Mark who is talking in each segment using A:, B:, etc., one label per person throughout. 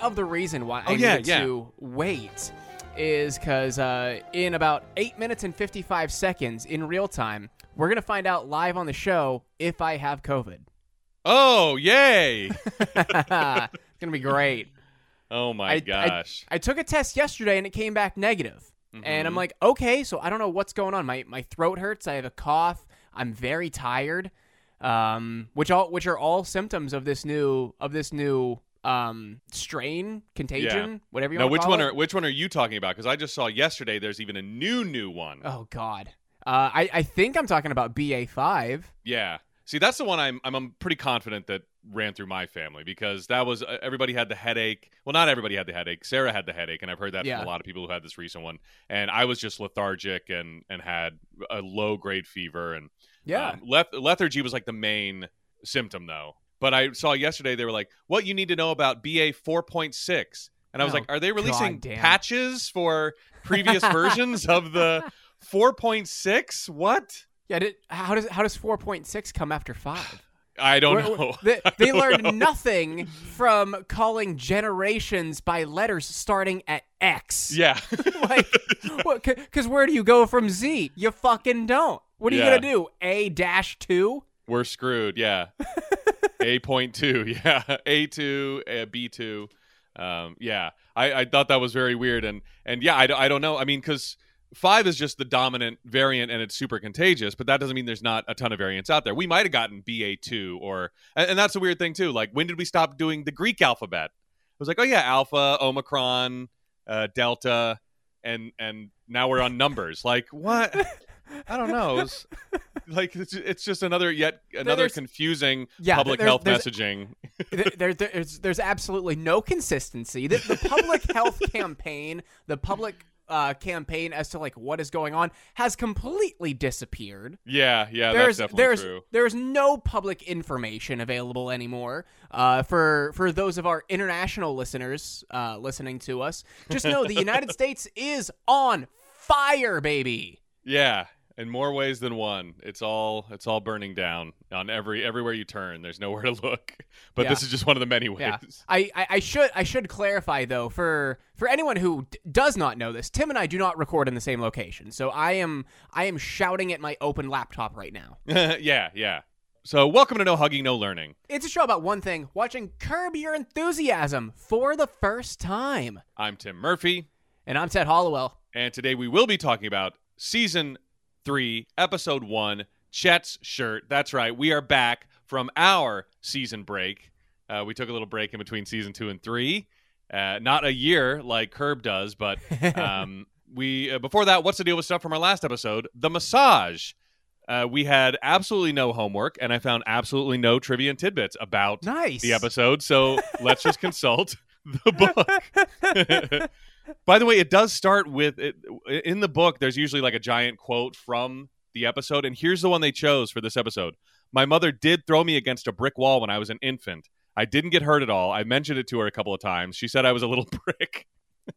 A: of the reason why I
B: Oh, yeah,
A: needed
B: yeah.
A: to wait is because uh, in about eight minutes and fifty-five seconds in real time, we're gonna find out live on the show if I have COVID.
B: Oh, yay!
A: it's gonna be great.
B: Oh my
A: I- I-
B: gosh.
A: I took a test yesterday and it came back negative. And
B: Mm-hmm.
A: I'm like, okay, so I don't know what's going on. My my throat hurts. I have a cough. I'm very tired. Um, which all which are all symptoms of this new of this new um strain, contagion, whatever you
B: now, which
A: call
B: one
A: it.
B: are which one are you talking about? Because I just saw yesterday. There's even a new new one.
A: Oh God. Uh, I I think I'm talking about BA five.
B: Yeah. See, that's the one I'm, I'm I'm pretty confident that ran through my family because that was uh, everybody had the headache. Well, not everybody had the headache. Sarah had the headache, and I've heard that
A: Yeah.
B: from a lot of people who had this recent one. And I was just lethargic and and had a low grade fever and
A: Yeah.
B: um, leth- lethargy was like the main symptom though. But I saw yesterday they were like, "What you need to know about BA 4.6," and I was
A: Oh,
B: like, "Are they releasing patches for previous versions of the 4.6? What?"
A: yeah. Did, how does how does four point six come after five?
B: I don't know.
A: They, they
B: don't
A: learned
B: know.
A: nothing from calling generations by letters starting at X.
B: Yeah.
A: like, because where do you go from Z? You fucking don't. What are you gonna do? A dash two?
B: We're screwed. Yeah. A point two. Yeah. A two. uh, B two. Um, yeah. I, I thought that was very weird, and and yeah, I, I don't know. I mean, because five is just the dominant variant, and it's super contagious, but that doesn't mean there's not a ton of variants out there. We might have gotten BA two, or and, and that's a weird thing too. Like, when did we stop doing the Greek alphabet? It was like, oh yeah, Alpha, Omicron, uh, Delta, and and now we're on numbers. Like what? I don't know. It was, like it's, it's just another yet another
A: There's-
B: confusing
A: Yeah,
B: public
A: there's-
B: health
A: there's-
B: messaging.
A: there, there- there's, there's absolutely no consistency. The, the public health campaign, the public uh, campaign as to like what is going on, has completely disappeared.
B: Yeah, yeah,
A: there's
B: that's definitely
A: there's
B: true.
A: there's no public information available anymore. Uh, for for those of our international listeners uh, listening to us, just know the United States is on fire, baby.
B: Yeah, in more ways than one. It's all it's all burning down on every everywhere you turn. There's nowhere to look. But
A: Yeah.
B: this is just one of the many ways.
A: Yeah, I, I, I should I should clarify though for for anyone who d- does not know this, Tim and I do not record in the same location, so I am I am shouting at my open laptop right now.
B: yeah, yeah. So welcome to No Hugging, No Learning.
A: It's a show about one thing: watching Curb Your Enthusiasm for the first time.
B: I'm Tim Murphy,
A: And I'm Ted Hollowell.
B: and today we will be talking about season three, episode one, Chet's shirt. That's right, we are back from our season break. Uh, we took a little break in between season two and three. Uh, not a year like Curb does, but um, we uh, before that. What's the deal with stuff from our last episode? The massage. Uh, we had absolutely no homework, and I found absolutely no trivia and tidbits about
A: Nice.
B: the episode. So let's just consult the book. By the way, it does start with it, in the book. There's usually like a giant quote from the episode, and here's the one they chose for this episode. My mother did throw me against a brick wall when I was an infant. I didn't get hurt at all. I mentioned it to her a couple of times. She said I was a little brick.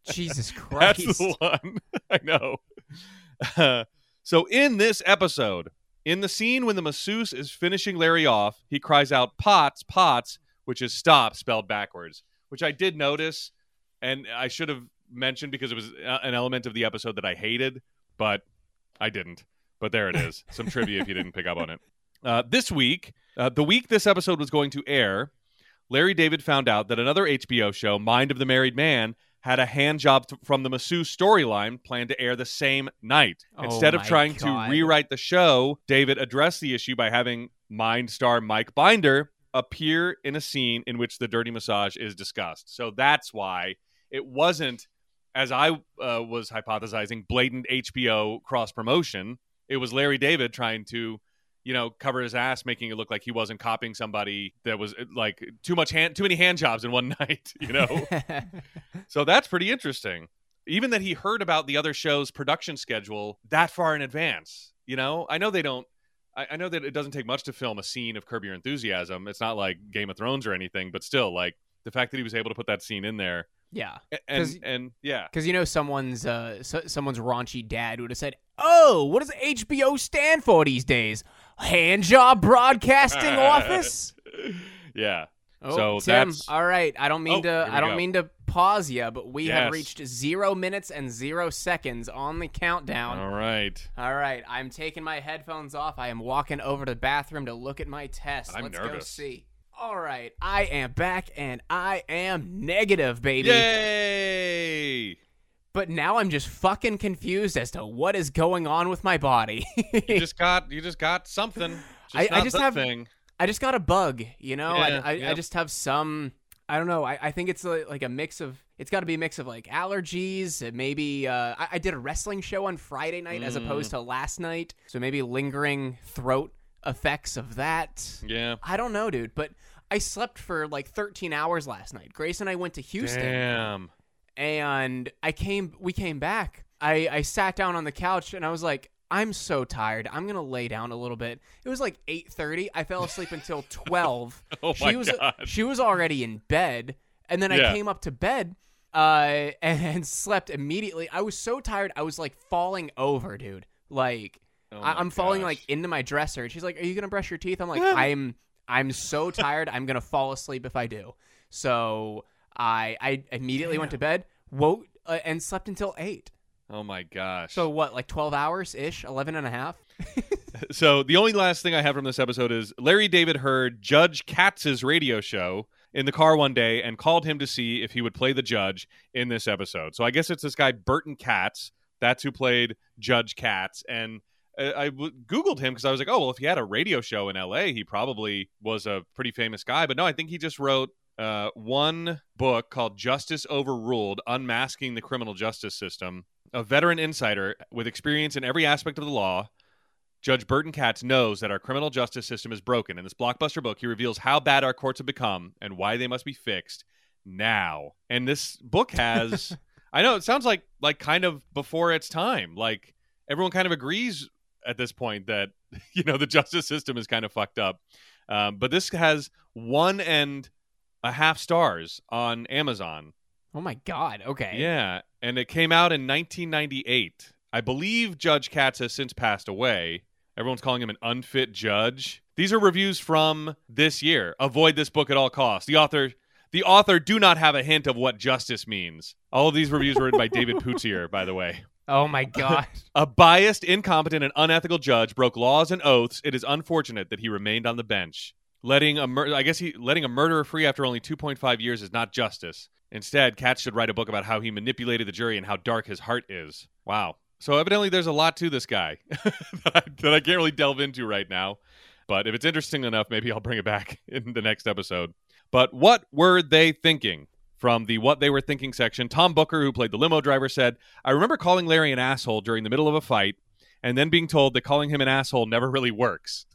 A: Jesus Christ.
B: That's the one. I know. Uh, so in this episode, in the scene when the masseuse is finishing Larry off, he cries out "Pots, Pots," which is "stop" spelled backwards, which I did notice, and I should have mentioned because it was uh, an element of the episode that I hated, but I didn't. But there it is. Some trivia if you didn't pick up on it. Uh, this week, uh, the week this episode was going to air, Larry David found out that another HBO show, Mind of the Married Man, had a hand job th- from the masseuse storyline planned to air the same night.
A: Oh
B: Instead of trying
A: God.
B: to rewrite the show, David addressed the issue by having Mind star Mike Binder appear in a scene in which the dirty massage is discussed. So that's why it wasn't, as I uh, was hypothesizing, blatant HBO cross promotion. It was Larry David trying to you know, cover his ass, making it look like he wasn't copying somebody that was uh, like too much hand, too many hand jobs in one night. You know, so that's pretty interesting. Even that he heard about the other show's production schedule that far in advance. You know, I know they don't. I, I know that it doesn't take much to film a scene of Curb Your Enthusiasm. It's not like Game of Thrones or anything, but still, like the fact that he was able to put that scene in there,
A: yeah. 'Cause-
B: and and yeah,
A: Because you know someone's uh so, someone's raunchy dad would have said, "Oh, what does HBO stand for these days? Hand job broadcasting office."
B: yeah.
A: Oh,
B: so
A: Tim,
B: that's
A: all right. I don't mean
B: Oh,
A: to. I don't
B: go.
A: mean to pause you, but we have reached zero minutes and zero seconds on the countdown.
B: all right.
A: All right, I'm taking my headphones off. I am walking over to the bathroom to look at my test.
B: I'm
A: Let's go
B: nervous.
A: see. All right, I am back and I am negative, baby.
B: Yay!
A: But now I'm just fucking confused as to what is going on with my body.
B: You just got you just got something. Just
A: I- I just have-
B: thing.
A: I just got a bug, you know.
B: Yeah,
A: I, I, I just have some. I don't know. I, I think it's like, like a mix of. It's got to be a mix of like allergies. Maybe uh, I, I did a wrestling show on Friday night as
B: Mm.
A: opposed to last night, so maybe lingering throat effects of that.
B: Yeah.
A: I don't know, dude. But I slept for like 13 hours last night. Grace and I went to Houston,
B: Damn.
A: and I came. We came back. I I sat down on the couch and I was like. I'm so tired. I'm gonna lay down a little bit. It was like 8:30. I fell asleep until 12
B: Oh
A: she
B: my
A: was
B: god.
A: she was already in bed and then
B: Yeah.
A: i came up to bed uh and slept immediately i was so tired i was like falling over dude like
B: Oh
A: I- I'm falling
B: gosh.
A: like into my dresser and she's like are you gonna brush your teeth i'm like i'm i'm so tired i'm gonna fall asleep if i do so i i immediately went to bed woke uh, and slept until 8
B: Oh my gosh.
A: so what like 12 hours ish 11 and a half
B: So the only last thing I have from this episode is Larry David heard Judge Katz's radio show in the car one day and called him to see if he would play the judge in this episode. So I guess it's this guy Burton Katz. That's who played Judge Katz. And I w- googled him because I was like, oh well, if he had a radio show in L.A., he probably was a pretty famous guy. But no, I think he just wrote uh, one book called Justice Overruled: Unmasking the Criminal Justice System. A veteran insider with experience in every aspect of the law. Judge Burton Katz knows that our criminal justice system is broken. In this blockbuster book, he reveals how bad our courts have become and why they must be fixed now. And this book has I know it sounds like like kind of before its time. Like everyone kind of agrees at this point that you know the justice system is kind of fucked up. Um, but this has one and a half stars on Amazon.
A: oh my god okay
B: Yeah, and it came out in 1998. I believe Judge Katz has since passed away. Everyone's calling him an unfit judge. These are reviews from this year. Avoid this book at all costs. The author the author do not have a hint of what justice means. All of these reviews were written by David Putzier, by the way.
A: Oh my god
B: A biased, incompetent, and unethical judge broke laws and oaths. It is unfortunate that he remained on the bench. Letting a mur- I guess he letting a murderer free after only 2.5 years is not justice. Instead, Katz should write a book about how he manipulated the jury and how dark his heart is. Wow. So evidently, there's a lot to this guy that, I, that I can't really delve into right now. But if it's interesting enough, maybe I'll bring it back in the next episode. But what were they thinking? From the What They Were Thinking section, Tom Booker, who played the limo driver, said, I remember calling Larry an asshole during the middle of a fight and then being told that calling him an asshole never really works.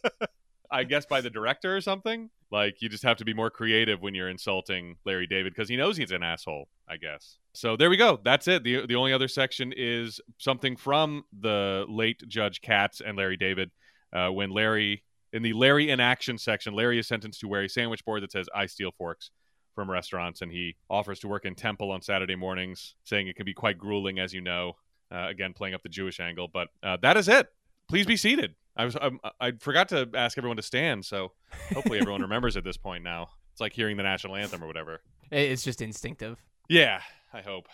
B: I guess by the director or something. Like you just have to be more creative when you're insulting Larry David because he knows he's an asshole, I guess. So there we go. That's it. The the only other section is something from the late Judge Katz and Larry David uh, when Larry in the Larry in action section, Larry is sentenced to wear a sandwich board that says I steal forks from restaurants and he offers to work in temple on Saturday mornings, saying it can be quite grueling as you know. Uh, again playing up the Jewish angle, but uh, that is it. Please be seated. I was I, I forgot to ask everyone to stand, so hopefully everyone remembers at this point now. It's like hearing the national anthem or whatever.
A: it's just instinctive
B: Yeah, I hope.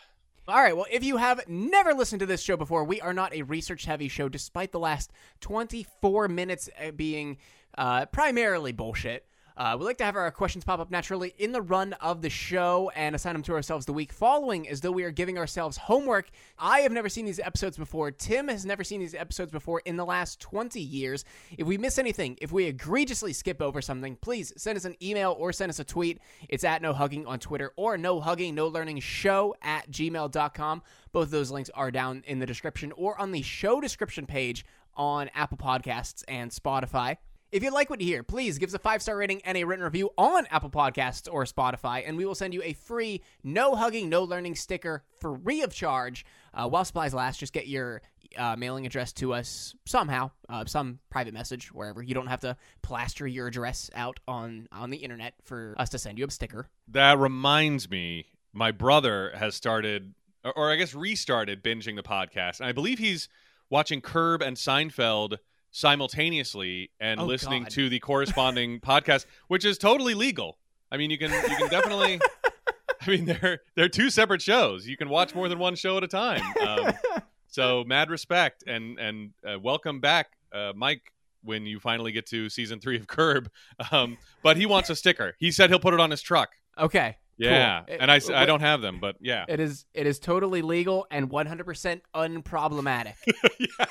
A: All right. Well, if you have never listened to this show before, we are not a research heavy show, despite the last 24 minutes uh, being uh, primarily bullshit. Uh, we like to have our questions pop up naturally in the run of the show and assign them to ourselves the week following as though we are giving ourselves homework. I have never seen these episodes before. Tim has never seen these episodes before in the last 20 years. If we miss anything, if we egregiously skip over something, please send us an email or send us a tweet. It's at no hugging on Twitter or no hugging, no learning show at gmail.com. Both of those links are down in the description or on the show description page on Apple Podcasts and Spotify. If you like what you hear, please give us a five star rating and a written review on Apple Podcasts or Spotify, and we will send you a free no hugging, no learning sticker free of charge. Uh, while supplies last, just get your uh, mailing address to us somehow, uh, some private message, wherever. You don't have to plaster your address out on, on the internet for us to send you a sticker.
B: That reminds me, my brother has started, or, or I guess restarted binging the podcast, and I believe he's watching Curb and Seinfeld simultaneously and
A: Oh,
B: listening
A: God.
B: to the corresponding podcast, which is totally legal. I mean, you can you can definitely. I mean, they're they're two separate shows. You can watch more than one show at a time. Um, so, mad respect and and uh, welcome back, uh, Mike. When you finally get to season three of Curb, um, but he wants a sticker. He said he'll put it on his truck.
A: Okay.
B: Yeah,
A: cool.
B: and I don't have them, but yeah,
A: It is it is totally legal and 100% unproblematic.
B: yeah.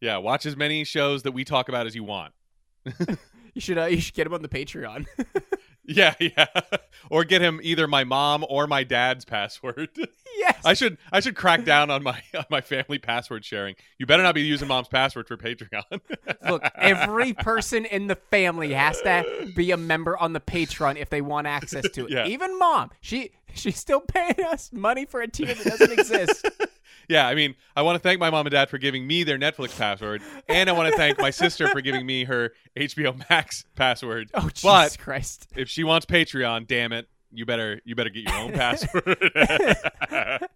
B: Yeah, watch as many shows that we talk about as you want.
A: you should uh, you should get him on the Patreon.
B: Yeah, yeah. or get him either my mom or my dad's password.
A: yes.
B: I should I should crack down on my on my family password sharing. You better not be using mom's password for Patreon.
A: Look, every person in the family has to be a member on the Patreon if they want access to it.
B: Yeah.
A: Even mom, she she's still paying us money for a tier that doesn't exist.
B: Yeah, I mean, I want to thank my mom and dad for giving me their Netflix password, and I want to thank my sister for giving me her HBO Max password.
A: Oh Jesus
B: But-
A: Christ!
B: If she wants Patreon, damn it, you better you better get your own password.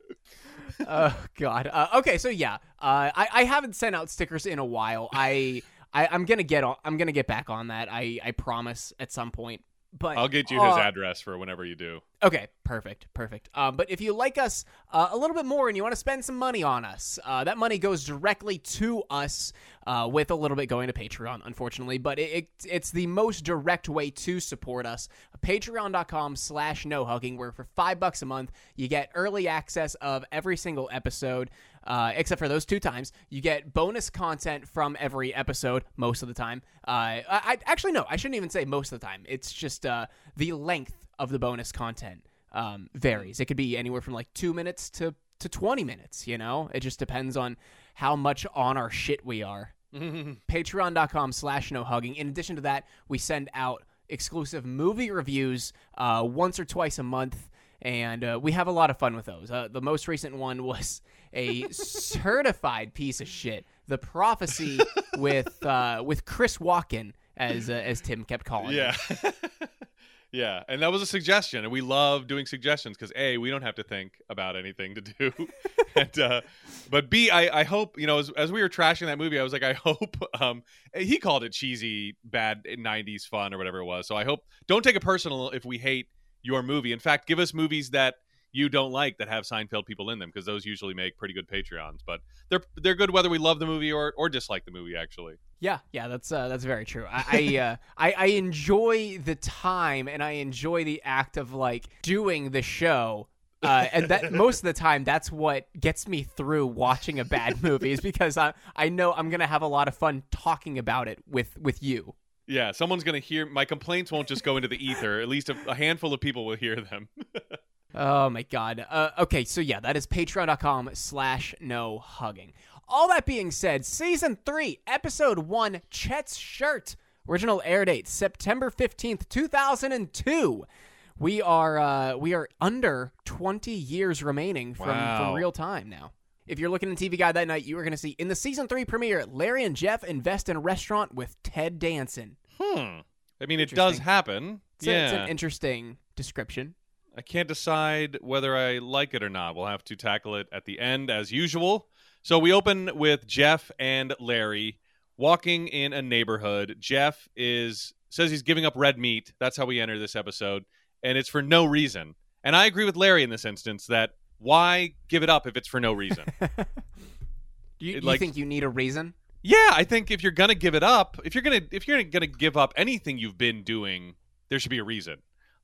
A: oh God. Uh, okay, so yeah, uh, I I haven't sent out stickers in a while. I. I, I'm gonna get on. I'm gonna get back on that. I, I promise at some point. But
B: I'll get you his
A: uh,
B: address for whenever you do.
A: Okay, perfect, perfect. Um, but if you like us uh, a little bit more and you want to spend some money on us, uh, that money goes directly to us, uh, with a little bit going to Patreon, unfortunately. But it, it, it's the most direct way to support us. Patreon.com slash no hugging, where for five bucks a month, you get early access of every single episode. Uh, except for those two times, you get bonus content from every episode most of the time. Uh, I, I actually no, I shouldn't even say most of the time. It's just uh, the length of the bonus content um, varies. It could be anywhere from like two minutes to to twenty minutes. You know, it just depends on how much on our shit we are. Patreon.com slash no hugging. In addition to that, we send out exclusive movie reviews uh, once or twice a month, and uh, we have a lot of fun with those. Uh, the most recent one was a certified piece of shit, The Prophecy with uh, with Chris Walken, as uh, as Tim kept calling.
B: Yeah. yeah. And that was a suggestion. And we love doing suggestions because A, we don't have to think about anything to do. and uh but B, I, I hope, you know, as, as we were trashing that movie, I was like, I hope um he called it cheesy, bad nineties fun or whatever it was. So I hope don't take it personal if we hate your movie. In fact, give us movies that you don't like that have Seinfeld people in them because those usually make pretty good Patreons. But they're they're good whether we love the movie or, or dislike the movie actually.
A: Yeah, yeah, that's uh, that's very true. I I, uh, I I enjoy the time and I enjoy the act of like doing the show. Uh, and that most of the time, that's what gets me through watching a bad movie is because I I know I'm gonna have a lot of fun talking about it with with you.
B: Yeah, someone's gonna hear my complaints. Won't just go into the ether. At least a, a handful of people will hear them.
A: Oh my god. Uh, okay, so yeah, that is patreon.com slash no hugging. All that being said, season three, episode one, Chet's shirt. Original air date September fifteenth, two thousand and two. We are uh, we are under twenty years remaining from,
B: Wow.
A: from real time now. If you're looking at TV Guide that night, you are going to see in the season three premiere, Larry and Jeff invest in a restaurant with Ted Danson.
B: Hmm. I mean, it does happen.
A: It's,
B: yeah.
A: a, it's an interesting description.
B: I can't decide whether I like it or not. We'll have to tackle it at the end as usual. So we open with Jeff and Larry walking in a neighborhood. Jeff is says he's giving up red meat. That's how we enter this episode, and it's for no reason. And I agree with Larry in this instance that why give it up if it's for no reason?
A: Do you,
B: It,
A: you think you need a reason?
B: Yeah, I think if you're gonna give it up, if you're gonna if you're gonna give up anything you've been doing, there should be a reason.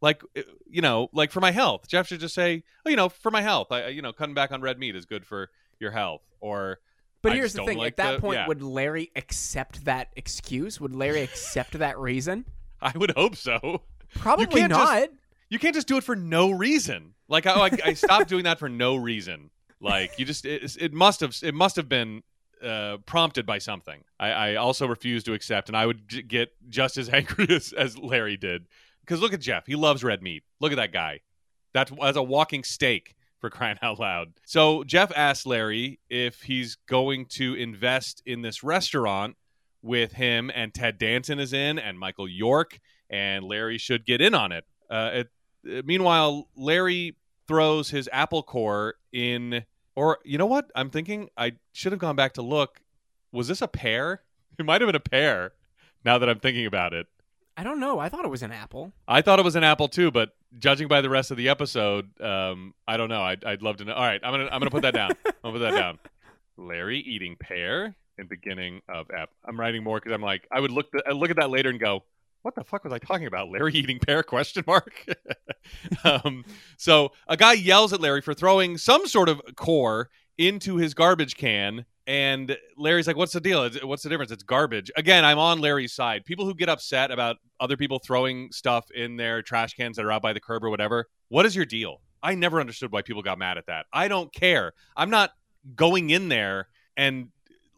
B: Like uh, you know, like for my health, Jeff should just say, oh, you know, for my health, I you know, cutting back on red meat is good for your health. Or
A: But
B: I
A: here's the thing:
B: like
A: at that
B: the-
A: point,
B: yeah.
A: would Larry accept that excuse? Would Larry accept that reason?
B: I would hope so.
A: Probably
B: can't just- You can't just do it for no reason. Like I, I, I stopped doing that for no reason. Like you just, it, it must have, it must have been uh, prompted by something. I, I also refuse to accept, and I would j- get just as angry as, as Larry did. Because look at Jeff, he loves red meat. Look at that guy. That's as a walking steak for crying out loud. So Jeff asks Larry if he's going to invest in this restaurant with him, and Ted Danson is in, and Michael York, and Larry should get in on it. Uh, it uh, meanwhile, Larry throws his apple core in, or you know what? I'm thinking I should have gone back to look. Was this a pear? It might have been a pear. Now that I'm thinking about it,
A: I don't know. I thought it was an apple.
B: I thought it was an apple too, but judging by the rest of the episode, um, I don't know. I'd, I'd love to know. All right, I'm gonna I'm gonna put that down. I'm gonna put that down. Larry eating pear in beginning of app. I'm writing more because I'm like I would look the, I look at that later and go, what the fuck was I talking about? Larry eating pear? Question mark. um, so a guy yells at Larry for throwing some sort of core into his garbage can and Larry's like, "What's the deal? What's the difference? It's garbage." Again, I'm on Larry's side. People who get upset about other people throwing stuff in their trash cans that are out by the curb or whatever. What is your deal? I never understood why people got mad at that. I don't care. I'm not going in there and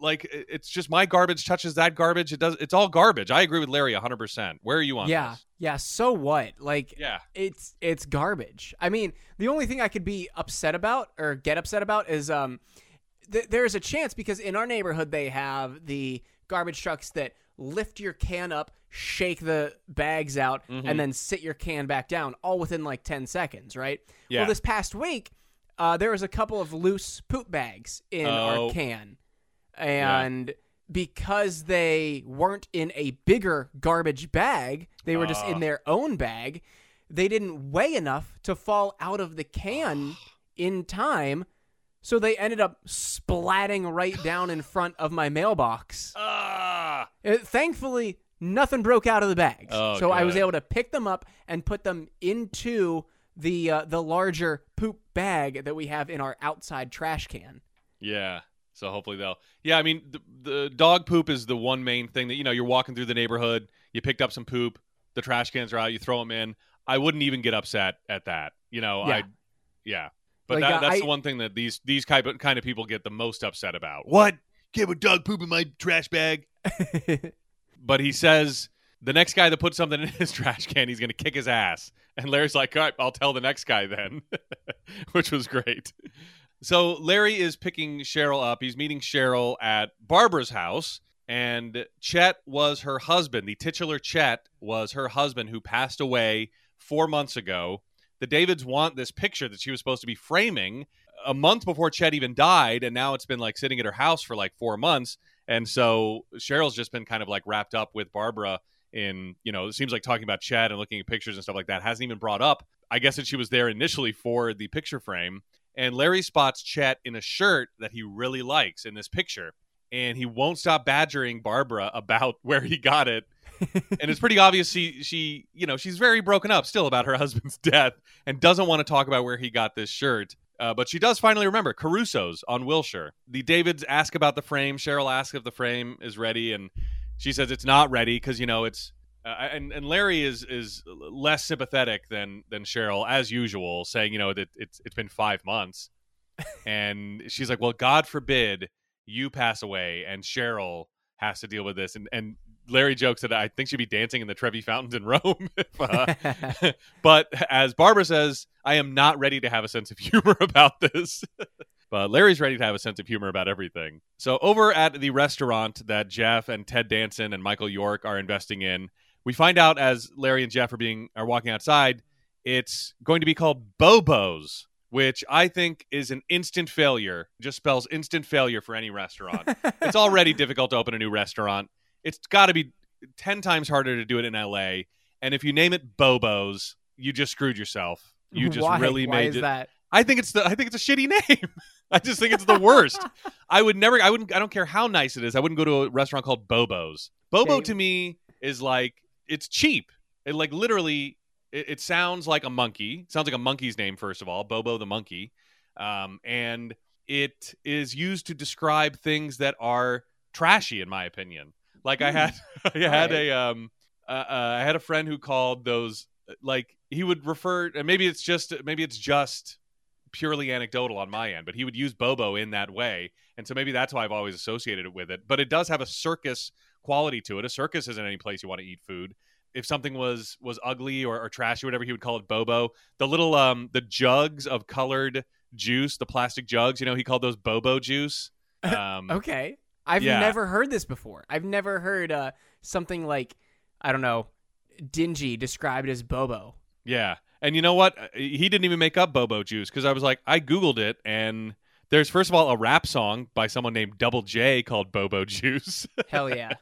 B: like it's just my garbage touches that garbage. It does. It's all garbage. I agree with Larry 100. percent Where are you on?
A: Yeah,
B: this?
A: yeah. So what? Like,
B: yeah,
A: it's it's garbage. I mean, the only thing I could be upset about or get upset about is um th- there's a chance because in our neighborhood they have the garbage trucks that lift your can up, shake the bags out,
B: Mhm.
A: and then sit your can back down, all within like 10 seconds, right?
B: Yeah.
A: Well, this past week, uh, there was a couple of loose poop bags in
B: Oh.
A: our can. And because they weren't in a bigger garbage bag, they were just
B: Ah.
A: in their own bag, they didn't weigh enough to fall out of the can in time. So they ended up splatting right down in front of my mailbox.
B: Ah,
A: Uh, thankfully, nothing broke out of the bags.
B: Oh,
A: so I was able to pick them up and put them into the uh, the larger poop bag that we have in our outside trash can.
B: yeah. So hopefully they'll. Yeah, I mean the, the dog poop is the one main thing that you know you're walking through the neighborhood, you picked up some poop, the trash cans are out, you throw them in. I wouldn't even get upset at that. You know,
A: Yeah.
B: I yeah. But
A: Like,
B: that,
A: uh,
B: that's
A: I-
B: the one thing that these these kind of, kind of people get the most upset about. What? Can't put dog poop in my trash bag? But he says the next guy that puts something in his trash can, he's going to kick his ass. And Larry's like, all right, I'll tell the next guy then, which was great. So Larry is picking Cheryl up. He's meeting Cheryl at Barbara's house. And Chet was her husband. The titular Chet was her husband who passed away four months ago. The Davids want this picture that she was supposed to be framing a month before Chet even died. And now it's been like sitting at her house for like four months. And so Cheryl's just been kind of like wrapped up with Barbara in, you know, it seems like talking about Chet and looking at pictures and stuff like that hasn't even brought up. I guess that she was there initially for the picture frame. And Larry spots Chet in a shirt that he really likes in this picture. And he won't stop badgering Barbara about where he got it. And it's pretty obvious she she you know she's very broken up still about her husband's death and doesn't want to talk about where he got this shirt uh, but she does finally remember Caruso's on Wilshire. The Davids ask about the frame. Cheryl asks if the frame is ready, and she says it's not ready because you know it's. Uh, and and Larry is is less sympathetic than than Cheryl as usual, saying you know that it's it's been five months, and she's like, well, God forbid you pass away and Cheryl has to deal with this, and and Larry jokes that I think she'd be dancing in the Trevi fountains in Rome. if, uh, but as Barbara says, I am not ready to have a sense of humor about this. but Larry's ready to have a sense of humor about everything. So over at the restaurant that Jeff and Ted Danson and Michael York are investing in, we find out as Larry and Jeff are being are walking outside, it's going to be called Bobo's, which I think is an instant failure. Just spells instant failure for any restaurant. it's already difficult to open a new restaurant. It's got to be 10 times harder to do it in LA. And if you name it Bobo's, you just screwed yourself. You just
A: Why?
B: really
A: Why
B: made
A: is
B: it.
A: that?
B: I think it's the I think it's a shitty name. I just think it's the worst. I would never I wouldn't I don't care how nice it is. I wouldn't go to a restaurant called Bobo's. Bobo
A: Okay.
B: to me is like it's cheap. It like literally it, it sounds like a monkey. It sounds like a monkey's name first of all, Bobo the monkey. Um, and it is used to describe things that are trashy in my opinion. Like I
A: Hmm.
B: had I had
A: Alright.
B: a um uh, uh, I had a friend who called those like he would refer and maybe it's just maybe it's just purely anecdotal on my end but he would use bobo in that way and so maybe that's why i've always associated it with it but it does have a circus quality to it a circus isn't any place you want to eat food if something was was ugly or, or trashy or whatever he would call it bobo the little um the jugs of colored juice the plastic jugs you know he called those bobo juice um
A: Okay. I've
B: Yeah.
A: never heard this before. I've never heard uh, something like, I don't know, dingy described as Bobo.
B: Yeah. And you know what? Uh, He didn't even make up Bobo Juice because I was like, I Googled it and there's, first of all, a rap song by someone named Double J called Bobo Juice.
A: Hell yeah.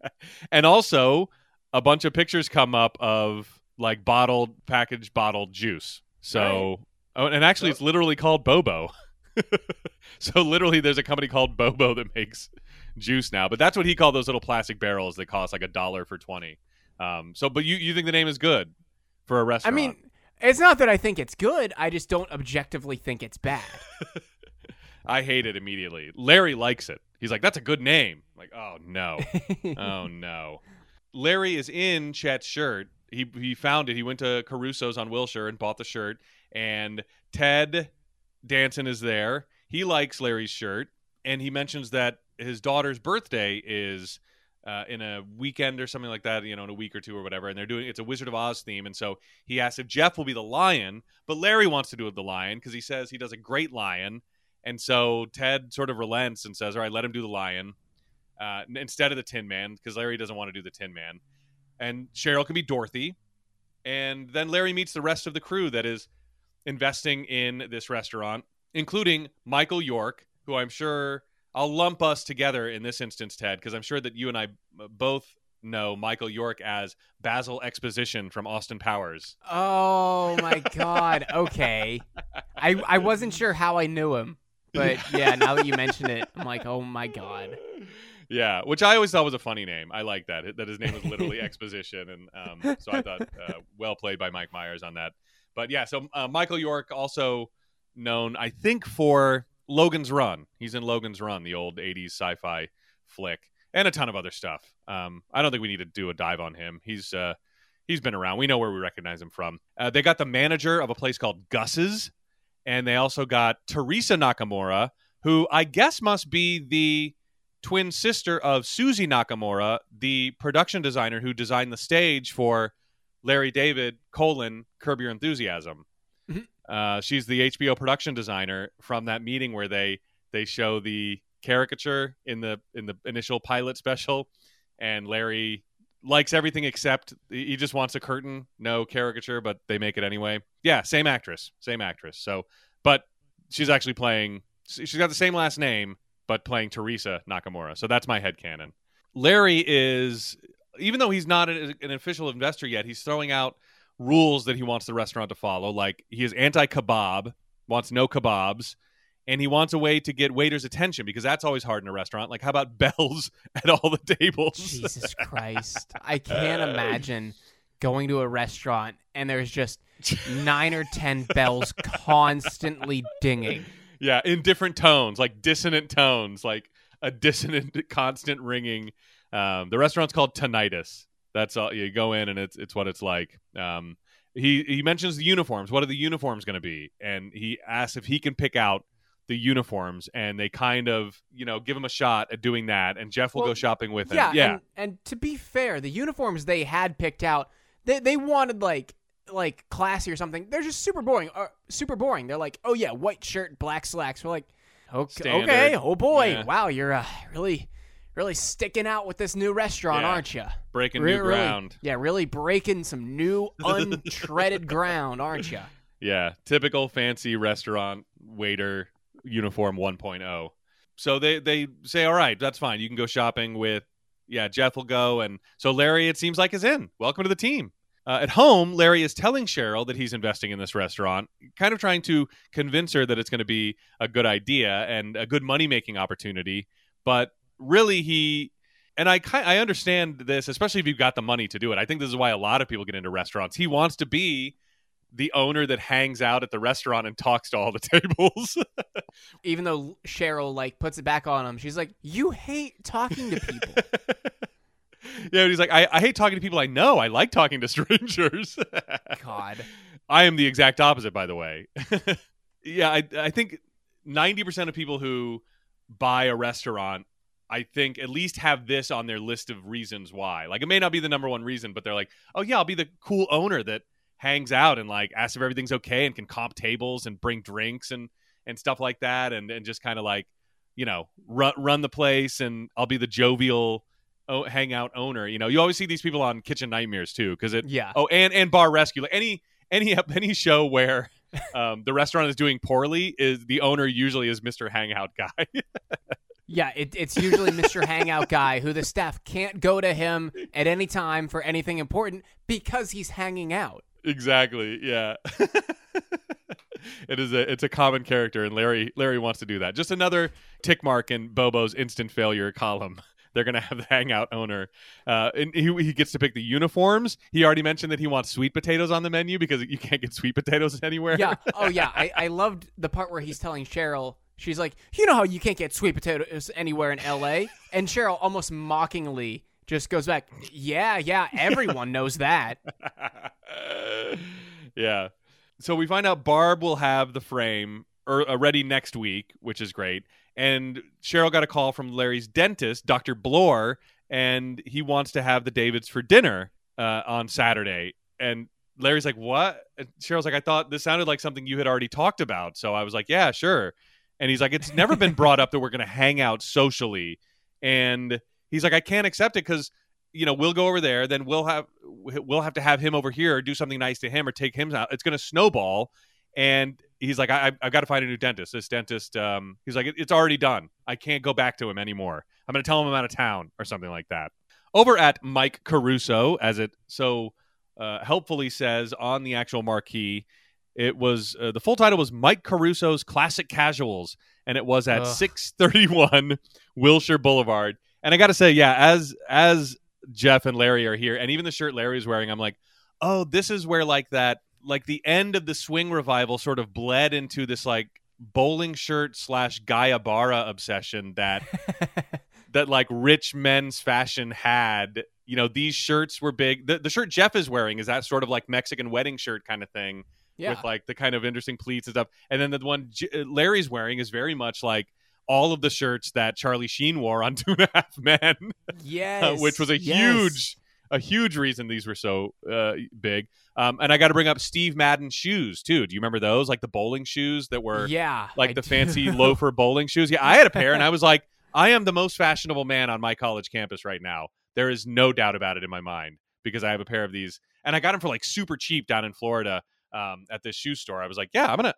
B: and also a bunch of pictures come up of like bottled, packaged, bottled juice. So, oh, and actually, it's literally called Bobo. so literally, there's a company called Bobo that makes juice now. But that's what he called those little plastic barrels that cost like a dollar for twenty. Um, so, but you you think the name is good for a restaurant?
A: I mean, it's not that I think it's good. I just don't objectively think it's bad.
B: I hate it immediately. Larry likes it. He's like, "That's a good name." I'm like, oh no, oh no. Larry is in Chet's shirt. He he found it. He went to Caruso's on Wilshire and bought the shirt. And Ted Danson is there. He likes Larry's shirt, and he mentions that his daughter's birthday is uh, in a weekend or something like that. You know, in a week or two or whatever. And they're doing it's a Wizard of Oz theme. And so he asks if Jeff will be the lion, but Larry wants to do the lion because he says he does a great lion. And so Ted sort of relents and says, "All right, let him do the lion." uh, instead of the Tin Man because Larry doesn't want to do the Tin Man, and Cheryl can be Dorothy, and then Larry meets the rest of the crew that is investing in this restaurant, including Michael York, who I'm sure I'll lump us together in this instance, Ted, because I'm sure that you and I uh, both know Michael York as Basil Exposition from Austin Powers.
A: oh my god. Okay. I I wasn't sure how I knew him, but yeah, now that you mention it, I'm like, oh my god.
B: Yeah, which I always thought was a funny name. I like that that his name was literally Exposition, and um, so I thought uh, well played by Mike Myers on that. But yeah, so uh, Michael York also known, I think, for Logan's Run. He's in Logan's Run, the old '80s sci-fi flick, and a ton of other stuff. Um, I don't think we need to do a dive on him. He's uh, he's been around. We know where we recognize him from. Uh, they got the manager of a place called Gus's, and they also got Teresa Nakamura, who I guess must be the twin sister of Susie Nakamura, the production designer who designed the stage for Larry David colon Curb Your Enthusiasm. Uh, she's the HBO production designer from that meeting where they they show the caricature in the in the initial pilot special, and Larry likes everything except he just wants a curtain, no caricature, but they make it anyway. Yeah, same actress, same actress. So, but she's actually playing. She's got the same last name, but playing Teresa Nakamura. So that's my head canon. Larry is, even though he's not an official investor yet, he's throwing out rules that he wants the restaurant to follow. Like he is anti kebab, wants no kebabs, and he wants a way to get waiters' attention because that's always hard in a restaurant. Like, how about bells at all the tables?
A: Jesus Christ. I can't imagine going to a restaurant and there's just nine or ten bells constantly dinging.
B: Yeah, in different tones, like dissonant tones, like a dissonant, constant ringing. Um, the restaurant's called Tinnitus. That's all. You go in and it's it's what it's like. Um, he he mentions the uniforms. What are the uniforms going to be? And he asks if he can pick out the uniforms, and they kind of you know give him a shot at doing that. And Jeff will
A: Well,
B: go shopping with him.
A: Yeah,
B: yeah,
A: And, and to be fair, the uniforms they had picked out, they they wanted like like classy or something. They're just super boring. Uh, super boring. They're like, oh yeah, white shirt, black slacks. We're like, okay, okay. Oh boy,
B: Yeah.
A: wow, you're uh, really really sticking out with this new restaurant,
B: Yeah.
A: aren't you?
B: breaking
A: Re-
B: new
A: really-
B: ground.
A: yeah, really breaking some new untreaded ground, aren't you?
B: Yeah, typical fancy restaurant waiter uniform 1.0. So they they say, "All right, that's fine. You can go shopping with yeah, Jeff will go." And so Larry it seems like is in. Welcome to the team. Uh, at home, Larry is telling Cheryl that he's investing in this restaurant, kind of trying to convince her that it's going to be a good idea and a good money making opportunity. But really, he and I I understand this, especially if you've got the money to do it. I think this is why a lot of people get into restaurants. He wants to be the owner that hangs out at the restaurant and talks to all the tables.
A: Even though Cheryl like puts it back on him, she's like, "You hate talking to people."
B: yeah, he's like, I, I hate talking to people I know. I like talking to strangers.
A: God.
B: I am the exact opposite, by the way. yeah, I, I think 90% of people who buy a restaurant, I think at least have this on their list of reasons why. Like, it may not be the number one reason, but they're like, oh, yeah, I'll be the cool owner that hangs out and like asks if everything's okay and can comp tables and bring drinks and, and stuff like that. And, and just kind of like, you know, run, run the place and I'll be the jovial oh, hangout owner. You know, you always see these people on Kitchen Nightmares too, because it,
A: Yeah.
B: Oh, and and bar rescue. Like any any any show where um, the restaurant is doing poorly is the owner usually is Mr. Hangout guy.
A: Yeah, it, it's usually Mr. Hangout guy who the staff can't go to him at any time for anything important because he's hanging out.
B: Exactly. Yeah. it is a it's a common character, and Larry Larry wants to do that. Just another tick mark in Bobo's instant failure column. They're gonna have the hangout owner, uh, and he, he gets to pick the uniforms. He already mentioned that he wants sweet potatoes on the menu because you can't get sweet potatoes anywhere.
A: Yeah. Oh yeah. I, I loved the part where he's telling Cheryl. She's like, you know how you can't get sweet potatoes anywhere in L.A. And Cheryl almost mockingly just goes back, yeah, yeah, everyone knows that.
B: yeah. So we find out Barb will have the frame er, uh, ready next week, which is great. And Cheryl got a call from Larry's dentist, Dr. Bloor, and he wants to have the Davids for dinner uh, on Saturday. And Larry's like, "What?" And Cheryl's like, "I thought this sounded like something you had already talked about." So I was like, "Yeah, sure." And he's like, "It's never been brought up that we're going to hang out socially." And he's like, "I can't accept it because you know we'll go over there, then we'll have we'll have to have him over here, do something nice to him, or take him out. It's going to snowball." And he's like, I, have got to find a new dentist. This dentist, um, he's like, it's already done. I can't go back to him anymore. I'm going to tell him I'm out of town or something like that. Over at Mike Caruso, as it so uh, helpfully says on the actual marquee, it was uh, the full title was Mike Caruso's Classic Casuals, and it was at Ugh. 631 Wilshire Boulevard. And I got to say, yeah, as as Jeff and Larry are here, and even the shirt Larry's wearing, I'm like, oh, this is where like that like the end of the swing revival sort of bled into this like bowling shirt slash guayabera obsession that that like rich men's fashion had. You know, these shirts were big. The, the shirt Jeff is wearing is that sort of like Mexican wedding shirt kind of thing. Yeah. With like the kind of interesting pleats and stuff. And then the one J- uh, Larry's wearing is very much like all of the shirts that Charlie Sheen wore on Two and a Half Men.
A: Yes.
B: uh, which was a
A: yes.
B: huge a huge reason these were so uh, big. Um, and I got to bring up Steve Madden shoes too. Do you remember those, like the bowling shoes that were,
A: yeah,
B: like
A: I
B: the
A: do.
B: fancy loafer bowling shoes? Yeah, I had a pair, and I was like, I am the most fashionable man on my college campus right now. There is no doubt about it in my mind because I have a pair of these, and I got them for like super cheap down in Florida um, at this shoe store. I was like, yeah, I'm gonna,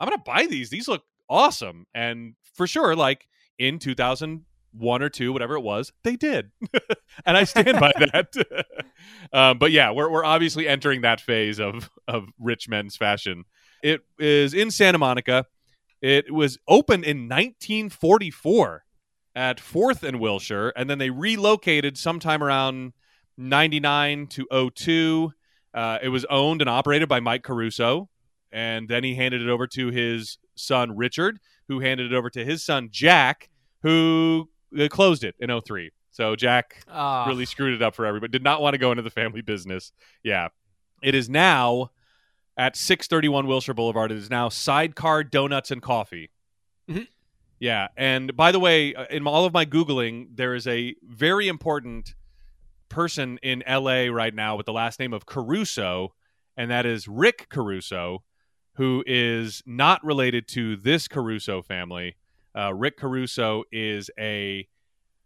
B: I'm gonna buy these. These look awesome, and for sure, like in 2000 one or two, whatever it was, they did, and I stand by that. um, but yeah, we're we're obviously entering that phase of of rich men's fashion. It is in Santa Monica. It was opened in 1944 at Fourth and Wilshire, and then they relocated sometime around 99 to 02. Uh, it was owned and operated by Mike Caruso, and then he handed it over to his son Richard, who handed it over to his son Jack, who closed it in 03. So Jack
A: Ah.
B: really screwed it up for everybody. Did not want to go into the family business. Yeah. It is now at 631 Wilshire Boulevard. It is now Sidecar Donuts and Coffee.
A: Mhm.
B: Yeah. And by the way, uh, in all of my Googling, there is a very important person in LA right now with the last name of Caruso, and that is Rick Caruso, who is not related to this Caruso family. Uh, Rick Caruso is a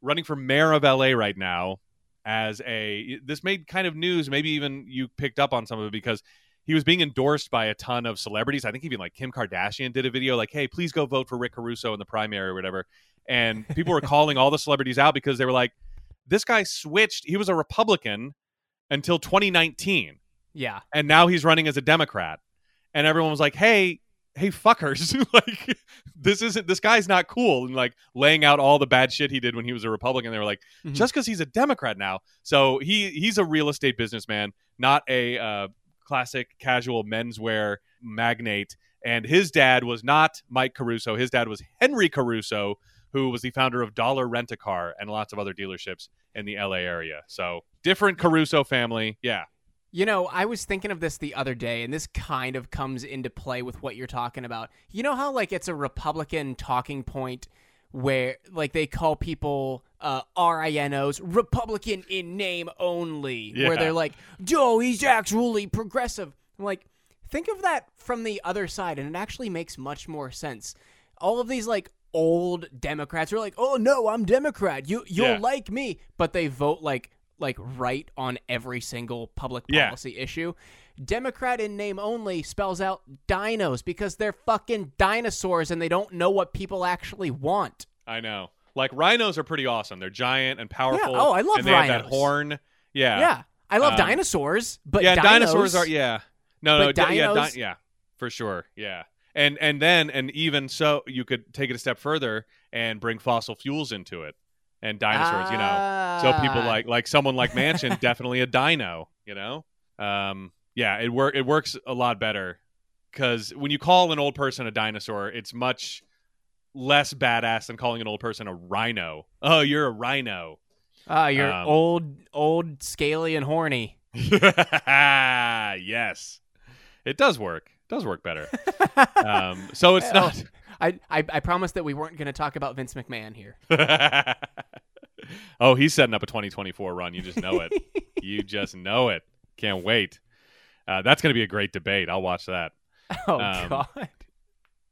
B: running for mayor of LA right now as a this made kind of news. Maybe even you picked up on some of it because he was being endorsed by a ton of celebrities. I think even like kim kardashian did a video like hey please go vote for rick caruso in the primary or whatever. And people were calling all the celebrities out because they were like this guy switched he was a republican until 2019
A: Yeah.
B: and now he's running as a democrat. And everyone was like hey hey fuckers. Like this isn't this guy's not cool. And like laying out all the bad shit he did when he was a republican. They were like
A: Mhm.
B: just because he's a democrat now. So he he's a real estate businessman not a uh, classic casual menswear magnate. And his dad was not mike caruso. His dad was henry caruso who was the founder of dollar rent a car and lots of other dealerships in the la area so different caruso family yeah
A: You know, I was thinking of this the other day, and this kind of comes into play with what you're talking about. You know how, like, it's a Republican talking point where, like, they call people uh, RINOs Republican in name only,
B: Yeah.
A: where they're like, Joe, he's actually progressive. I'm like, think of that from the other side, and it actually makes much more sense. All of these, like, old Democrats are like, oh, no, I'm Democrat. You, you'll
B: Yeah.
A: like me. But they vote, like, like right on every single public
B: Yeah.
A: policy issue. Democrat in name only spells out dinos because they're fucking dinosaurs and they don't know what people actually want.
B: I know. Like rhinos are pretty awesome. They're giant and powerful. Yeah.
A: Oh, I love
B: and they have that horn. Yeah.
A: Yeah, I love
B: Um,
A: dinosaurs, but
B: yeah,
A: dinos,
B: dinosaurs are yeah. No, no, di- yeah, di- yeah, for sure. Yeah. And and then and even so you could take it a step further and bring fossil fuels into it. And dinosaurs, you know. So people
A: Ah.
B: like like someone like Mansion, definitely a dino, you know. Um, yeah, it work it works a lot better because when you call an old person a dinosaur, it's much less badass than calling an old person a rhino. Oh, you're a rhino.
A: Ah, you're
B: um,
A: old, old, scaly, and horny.
B: yes, it does work. Does work better. Um, so it's
A: Well,
B: not.
A: I, I, I promised that we weren't going to talk about Vince McMahon here.
B: oh, he's setting up a 2024 run. You just know it. you just know it. Can't wait. Uh, that's going to be a great debate. I'll watch that.
A: Oh
B: Um,
A: God.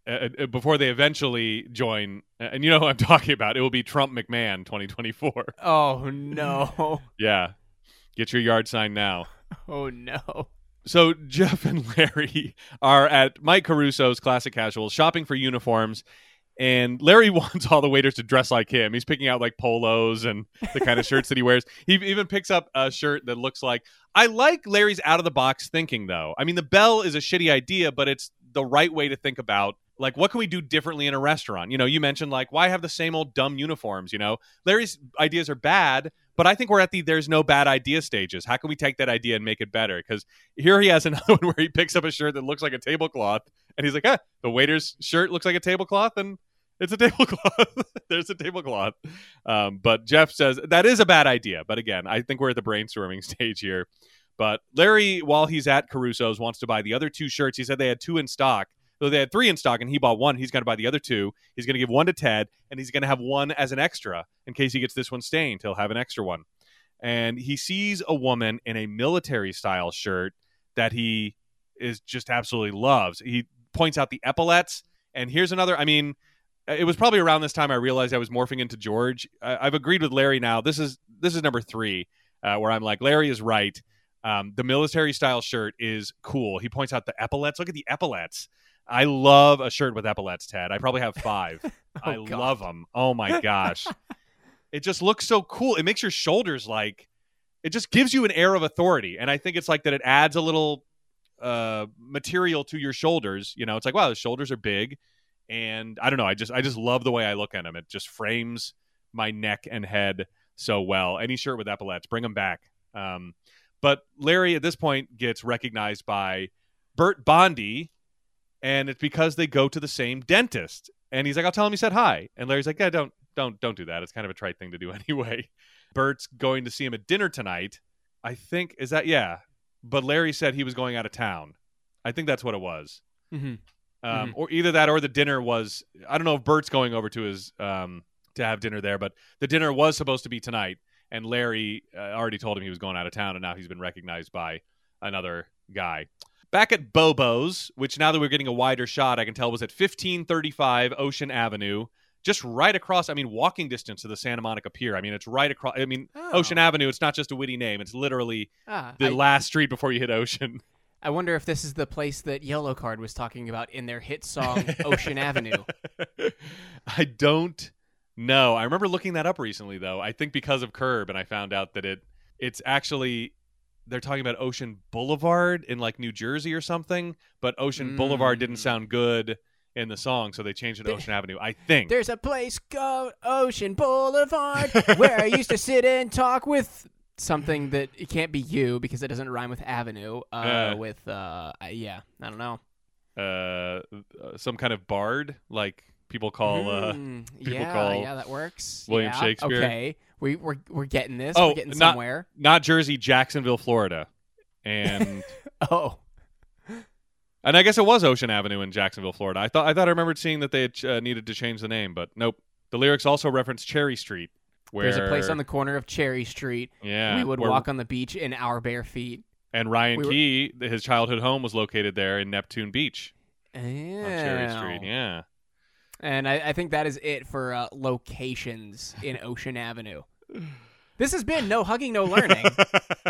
B: Uh, uh, before they eventually join, uh, and you know who I'm talking about. It will be Trump McMahon 2024.
A: Oh no.
B: yeah. Get your yard sign now.
A: Oh no.
B: So Jeff and Larry are at Mike Caruso's Classic Casuals shopping for uniforms, and Larry wants all the waiters to dress like him. He's picking out like polos and the kind of shirts that he wears. He even picks up a shirt that looks like. I like Larry's out of the box thinking, though. I mean, the bell is a shitty idea, but it's the right way to think about. Like, what can we do differently in a restaurant? You know, you mentioned like why have the same old dumb uniforms? You know, Larry's ideas are bad, but I think we're at the there's no bad idea stages. How can we take that idea and make it better? Because here he has another one where he picks up a shirt that looks like a tablecloth, and he's like, "Ah, the waiter's shirt looks like a tablecloth, and it's a tablecloth. There's a tablecloth." Um, but Jeff says that is a bad idea. But again, I think we're at the brainstorming stage here. But Larry, while he's at Caruso's, wants to buy the other two shirts. He said they had two in stock. Though they had three in stock and he bought one, he's going to buy the other two. He's going to give one to Ted and he's going to have one as an extra in case he gets this one stained. He'll have an extra one. And he sees a woman in a military style shirt that he is just absolutely loves. He points out the epaulets. And here's another, I mean, it was probably around this time I realized I was morphing into George. I, I've agreed with Larry now. This is this is number three, uh, where I'm like, Larry is right. Um, the military style shirt is cool. He points out the epaulets. Look at the epaulets. I love a shirt with epaulets, Ted. I probably have five. I
A: Oh, God.
B: love them. Oh my gosh. it just looks so cool. It makes your shoulders like it just gives you an air of authority. And I think it's like that it adds a little uh material to your shoulders. You know, it's like, wow, the shoulders are big. And I don't know, I just I just love the way I look at them. It just frames my neck and head so well. Any shirt with epaulets, bring them back. Um, but Larry at this point gets recognized by Bert Bondi, and it's because they go to the same dentist. And he's like, "I'll tell him you said hi." And Larry's like, "Yeah, don't don't don't do that. It's kind of a trite thing to do anyway." Bert's going to see him at dinner tonight. I think is that yeah. But Larry said he was going out of town. I think that's what it was.
A: hmm
B: Um,
A: Mhm.
B: or either that or the dinner was I don't know if Bert's going over to his um to have dinner there, but the dinner was supposed to be tonight and Larry uh, already told him he was going out of town and now he's been recognized by another guy. Back at Bobo's, which now that we're getting a wider shot, I can tell was at 1535 Ocean Avenue, just right across, I mean walking distance to the Santa Monica Pier. I mean it's right across I mean
A: Oh.
B: Ocean Avenue, it's not just a witty name. It's literally
A: Ah,
B: the
A: I,
B: last street before you hit Ocean.
A: I wonder if this is the place that Yellow Card was talking about in their hit song Ocean Avenue.
B: I don't know. I remember looking that up recently though. I think because of Curb and I found out that it it's actually they're talking about Ocean Boulevard in like New Jersey or something, but Ocean Boulevard didn't
A: Mm.
B: sound good in the song, so they changed it to Ocean Avenue. I think.
A: There's a place called Ocean Boulevard where I used to sit and talk with something that it can't be you because it doesn't rhyme with avenue. Uh,
B: Uh.
A: with uh, yeah, I don't know.
B: Uh, uh, some kind of bard like people call uh
A: Mm,
B: people
A: yeah,
B: call
A: yeah, that works.
B: William
A: Yeah,
B: Shakespeare.
A: Okay, we we're we're getting this.
B: Oh,
A: we're getting
B: not-
A: somewhere.
B: not Jersey, Jacksonville, Florida. And
A: Oh,
B: And I guess it was Ocean Avenue in Jacksonville, Florida. I thought I thought I remembered seeing that they had, uh, needed to change the name, but nope. The lyrics also reference Cherry Street, where
A: there's a place on the corner of Cherry Street.
B: yeah
A: we would
B: where-
A: walk on the beach in our bare feet.
B: And Ryan
A: we were-
B: Key, his childhood home was located there in Neptune Beach
A: Yeah.
B: on Cherry Street. Yeah,
A: And I, I think that is it for uh, locations in Ocean Avenue. This has been No Hugging, No Learning.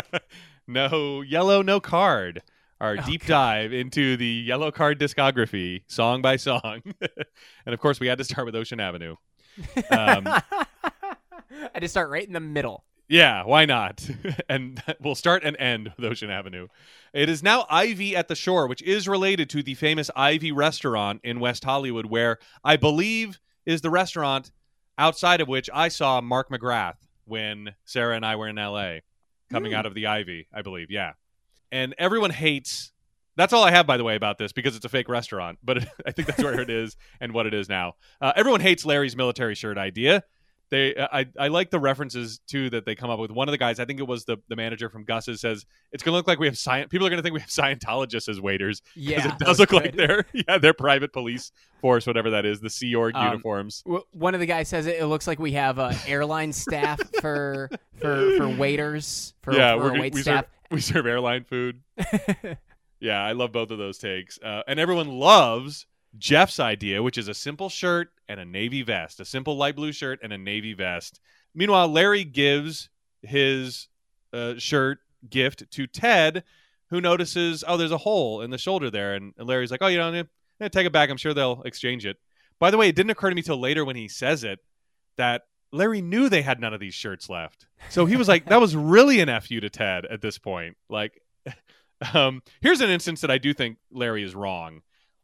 B: no yellow, no card. Our
A: Oh,
B: deep
A: God.
B: dive into the yellow card discography, song by song, and of course we had to start with Ocean Avenue. Um,
A: I just start right in the middle.
B: Yeah, why not? and we'll start and end with Ocean Avenue. It is now Ivy at the Shore, which is related to the famous Ivy restaurant in West Hollywood, where I believe is the restaurant outside of which I saw Mark McGrath when Sarah and I were in LA coming
A: Hmm.
B: out of the Ivy, I believe. Yeah. And everyone hates. That's all I have, by the way, about this because it's a fake restaurant, but I think that's where it is and what it is now. Uh, everyone hates Larry's military shirt idea they I, I like the references too that they come up with. One of the guys i think it was the, the manager from gus's says it's going to look like we have science people are going to think we have scientologists as waiters. Because
A: Yeah,
B: it does look like they're yeah their private police force whatever that is the sea org
A: Um,
B: uniforms.
A: W- One of the guys says it, it looks like we have uh, airline staff for for for waiters for,
B: yeah
A: for
B: gonna-
A: wait
B: we, serve,
A: staff.
B: we serve airline food. Yeah i love both of those takes. Uh, and everyone loves jeff's idea which is a simple shirt and a navy vest a simple light blue shirt and a navy vest. Meanwhile larry gives his uh, shirt gift to ted who notices oh there's a hole in the shoulder there. And, and larry's like oh you know take it back. I'm sure they'll exchange it. By the way it didn't occur to me till later when he says it that larry knew they had none of these shirts left. So he was like that was really an fu to ted at this point. Like um, here's an instance that I do think Larry is wrong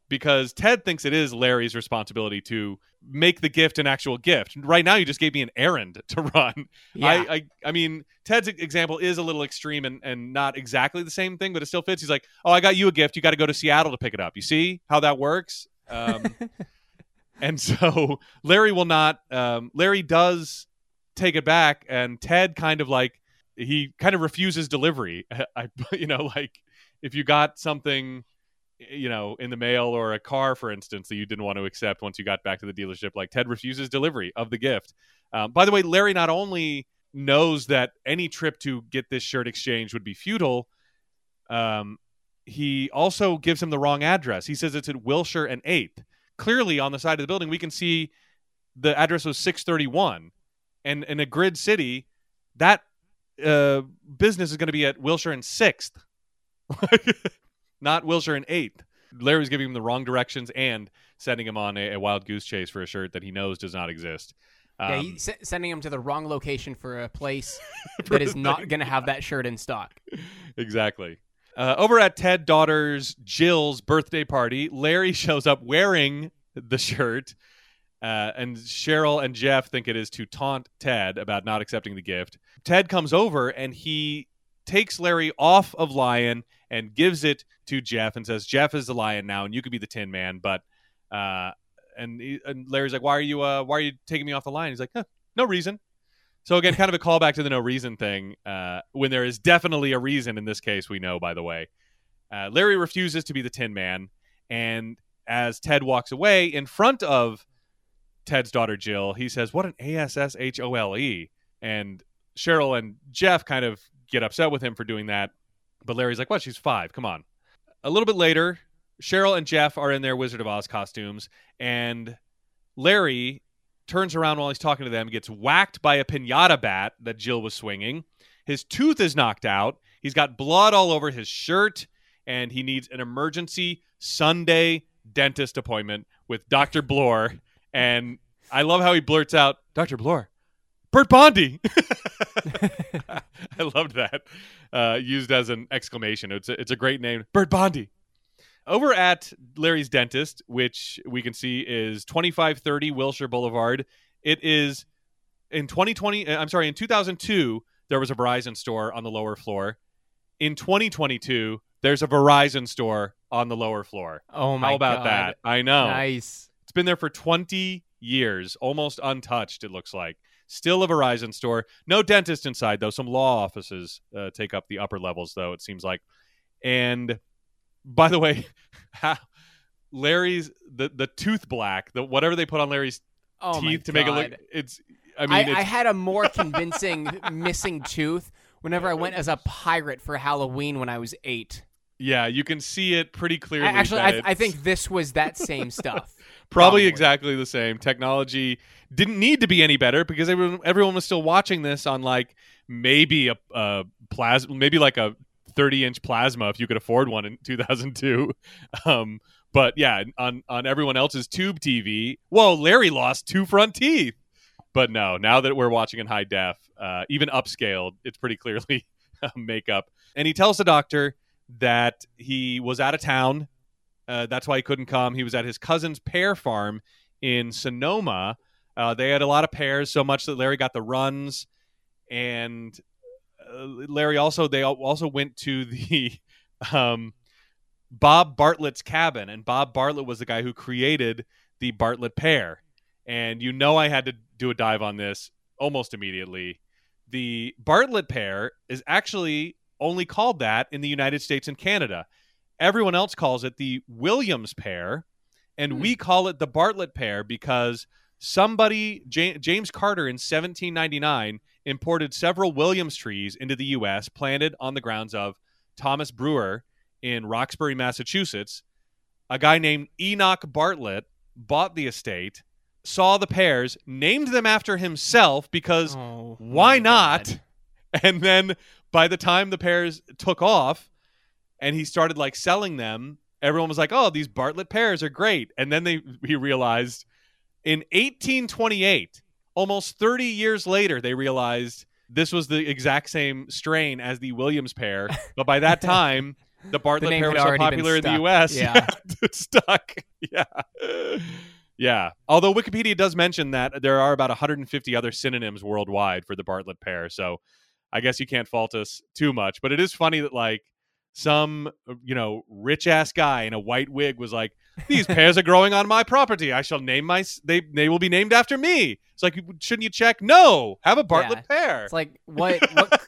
B: because Ted thinks it is Larry's responsibility to make the gift an actual gift. Right now, you just gave me an errand to run.
A: Yeah.
B: I, I, I mean, Ted's example is a little extreme and, and not exactly the same thing, but it still fits. He's like, "Oh, I got you a gift. You got to go to Seattle to pick it up." You see how that works? Um, and so Larry will not. Um, Larry does take it back, and Ted kind of like he kind of refuses delivery. I, you know, like if you got something, you know, in the mail or a car, for instance, that you didn't want to accept once you got back to the dealership, like Ted refuses delivery of the gift. Um, by the way, Larry not only knows that any trip to get this shirt exchange would be futile, um, he also gives him the wrong address. He says it's at Wilshire and 8th. Clearly, on the side of the building, we can see the address was 631. And in a grid city, that uh, business is going to be at Wilshire and 6th, not Wilshire in 8th. Larry's giving him the wrong directions and sending him on a, a wild goose chase for a shirt that he knows does not exist. Um,
A: yeah, s- sending him to the wrong location for a place
B: For
A: that
B: a
A: not going to have that shirt in stock.
B: exactly. Uh, over at Ted daughter's Jill's birthday party, Larry shows up wearing the shirt, uh, and Cheryl and Jeff think it is to taunt Ted about not accepting the gift. Ted comes over and he takes Larry off of Lion and gives it to Jeff and says, "Jeff is the Lion now, and you could be the Tin Man." But uh, and, he, and Larry's like, "Why are you? Uh, why are you taking me off the line?" He's like, huh, "No reason." So again, kind of a callback to the no reason thing. Uh, when there is definitely a reason in this case, we know. By the way, uh, Larry refuses to be the Tin Man, and as Ted walks away in front of Ted's daughter Jill, he says, "What an A S S H O L E," and Cheryl and Jeff kind of get upset with him for doing that. But Larry's like, "What? She's five. Come on." A little bit later, Cheryl and Jeff are in their Wizard of Oz costumes, and Larry turns around while he's talking to them, gets whacked by a pinata bat that Jill was swinging. His tooth is knocked out. He's got blood all over his shirt, and he needs an emergency Sunday dentist appointment with Dr. Bloor. And I love how he blurts out, Dr. Bloor, Bert Bondi. I loved that. Uh, used as an exclamation. It's a, it's a great name. Bert Bondi. Over at Larry's Dentist, which we can see is 2530 Wilshire Boulevard, it is in 2020, uh, I'm sorry, in 2002, there was a Verizon store on the lower floor. In 2022, there's a Verizon store on the lower floor.
A: Oh my
B: How about
A: God.
B: that? I know.
A: Nice.
B: It's been there for 20 years, almost untouched, it looks like. Still a Verizon store. No dentist inside, though. Some law offices uh, take up the upper levels, though, it seems like. And by the way, Larry's, the, the tooth black, the whatever they put on Larry's
A: Oh
B: teeth to make it look, it's, I
A: I,
B: mean,
A: I
B: it's,
A: had a more convincing missing tooth whenever I went as a pirate for Halloween when I was eight.
B: yeah, you can see it pretty clearly.
A: I, actually, I, I think this was that same stuff.
B: Probably,
A: Probably.
B: exactly the same. Technology didn't need to be any better because everyone everyone was still watching this on like maybe a, a plasma, maybe like a 30 inch plasma if you could afford one in 2002. Um, but yeah, on on everyone else's tube TV, whoa, Larry lost two front teeth. But no, now that we're watching in high def, uh, even upscaled, it's pretty clearly makeup. And he tells the doctor that he was out of town. Uh, that's why he couldn't come. He was at his cousin's pear farm in Sonoma. Uh, they had a lot of pears, so much that Larry got the runs. And uh, Larry also they also went to the um, Bob Bartlett's cabin, and Bob Bartlett was the guy who created the Bartlett pear. And you know, I had to do a dive on this almost immediately. The Bartlett pear is actually only called that in the United States and Canada. Everyone else calls it the Williams pear, and hmm. we call it the Bartlett pear because somebody, J- James Carter in 1799, imported several Williams trees into the U.S., planted on the grounds of Thomas Brewer in Roxbury, Massachusetts. A guy named Enoch Bartlett bought the estate, saw the pears, named them after himself because oh, why not? God. And then by the time the pears took off and he started like selling them, everyone was like, "Oh, these Bartlett pears are great." And then they he realized in 1828, almost 30 years later, they realized this was the exact same strain as the Williams pear, but by that time, the Bartlett the pear was so popular in the U.S.
A: Yeah,
B: yeah stuck. Yeah, yeah. Although Wikipedia does mention that there are about 150 other synonyms worldwide for the Bartlett pear, so I guess you can't fault us too much. But it is funny that like some you know rich ass guy in a white wig was like these pears are growing on my property. I shall name my they they will be named after me. It's like shouldn't you check? No have a bartlett yeah. pear.
A: It's like what what,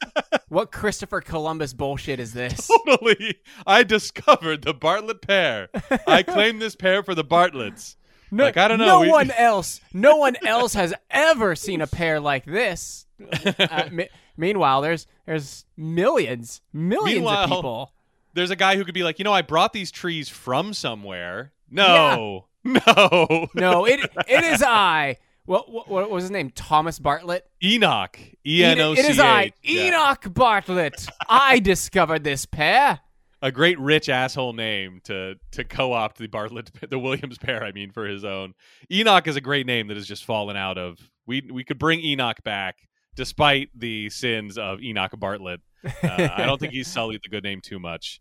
A: what christopher columbus bullshit is this?
B: Totally. I discovered the bartlett pear. I claim this pear for the bartletts. No, like i don't know
A: no we... one else no one else has ever seen a pear like this. Uh, mi- meanwhile there's there's millions millions Meanwhile, of people
B: there's a guy who could be like, you know, I brought these trees from somewhere. No, yeah. no,
A: no. It it is I. What, what, what was his name? Thomas Bartlett.
B: Enoch. E N O C.
A: It is I, yeah. Enoch Bartlett. I discovered this pair.
B: A great rich asshole name to to co-opt the Bartlett, the Williams pair. I mean, for his own. Enoch is a great name that has just fallen out of. We we could bring Enoch back despite the sins of Enoch Bartlett uh, I don't think he's sullied the good name too much.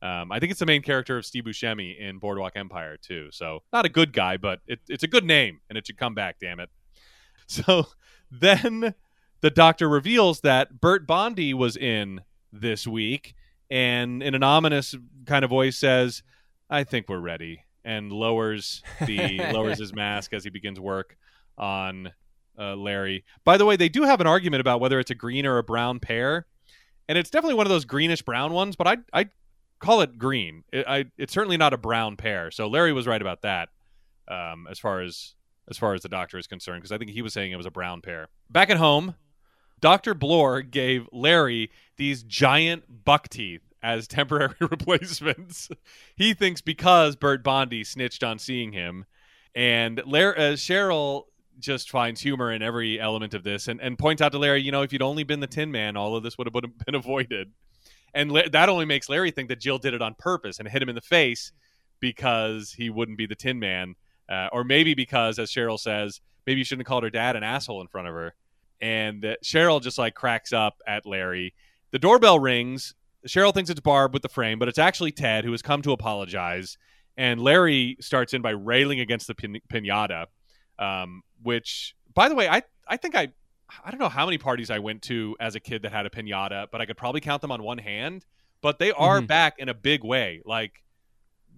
B: Um, I think it's the main character of Steve Buscemi in Boardwalk Empire too. So not a good guy, but it, it's a good name, and it should come back. Damn it! So then the doctor reveals that Bert Bondy was in this week, and in an ominous kind of voice says, "I think we're ready," and lowers the lowers his mask as he begins work on uh, Larry. By the way, they do have an argument about whether it's a green or a brown pear and it's definitely one of those greenish brown ones, but I I call it green. It, I it's certainly not a brown pear. So Larry was right about that. Um, as far as as far as the doctor is concerned, because I think he was saying it was a brown pear. Back at home, Doctor Bloor gave Larry these giant buck teeth as temporary replacements. he thinks because Bert Bondy snitched on seeing him, and Larry, uh, Cheryl just finds humor in every element of this and, and points out to Larry, you know, if you'd only been the Tin Man, all of this would have been avoided. And La- that only makes Larry think that Jill did it on purpose and hit him in the face because he wouldn't be the Tin Man. Uh, or maybe because, as Cheryl says, maybe you shouldn't have called her dad an asshole in front of her. And uh, Cheryl just like cracks up at Larry. The doorbell rings. Cheryl thinks it's Barb with the frame, but it's actually Ted who has come to apologize. And Larry starts in by railing against the pin- pinata um, which, by the way, I I think I I don't know how many parties I went to as a kid that had a pinata, but I could probably count them on one hand. But they are mm-hmm. back in a big way. Like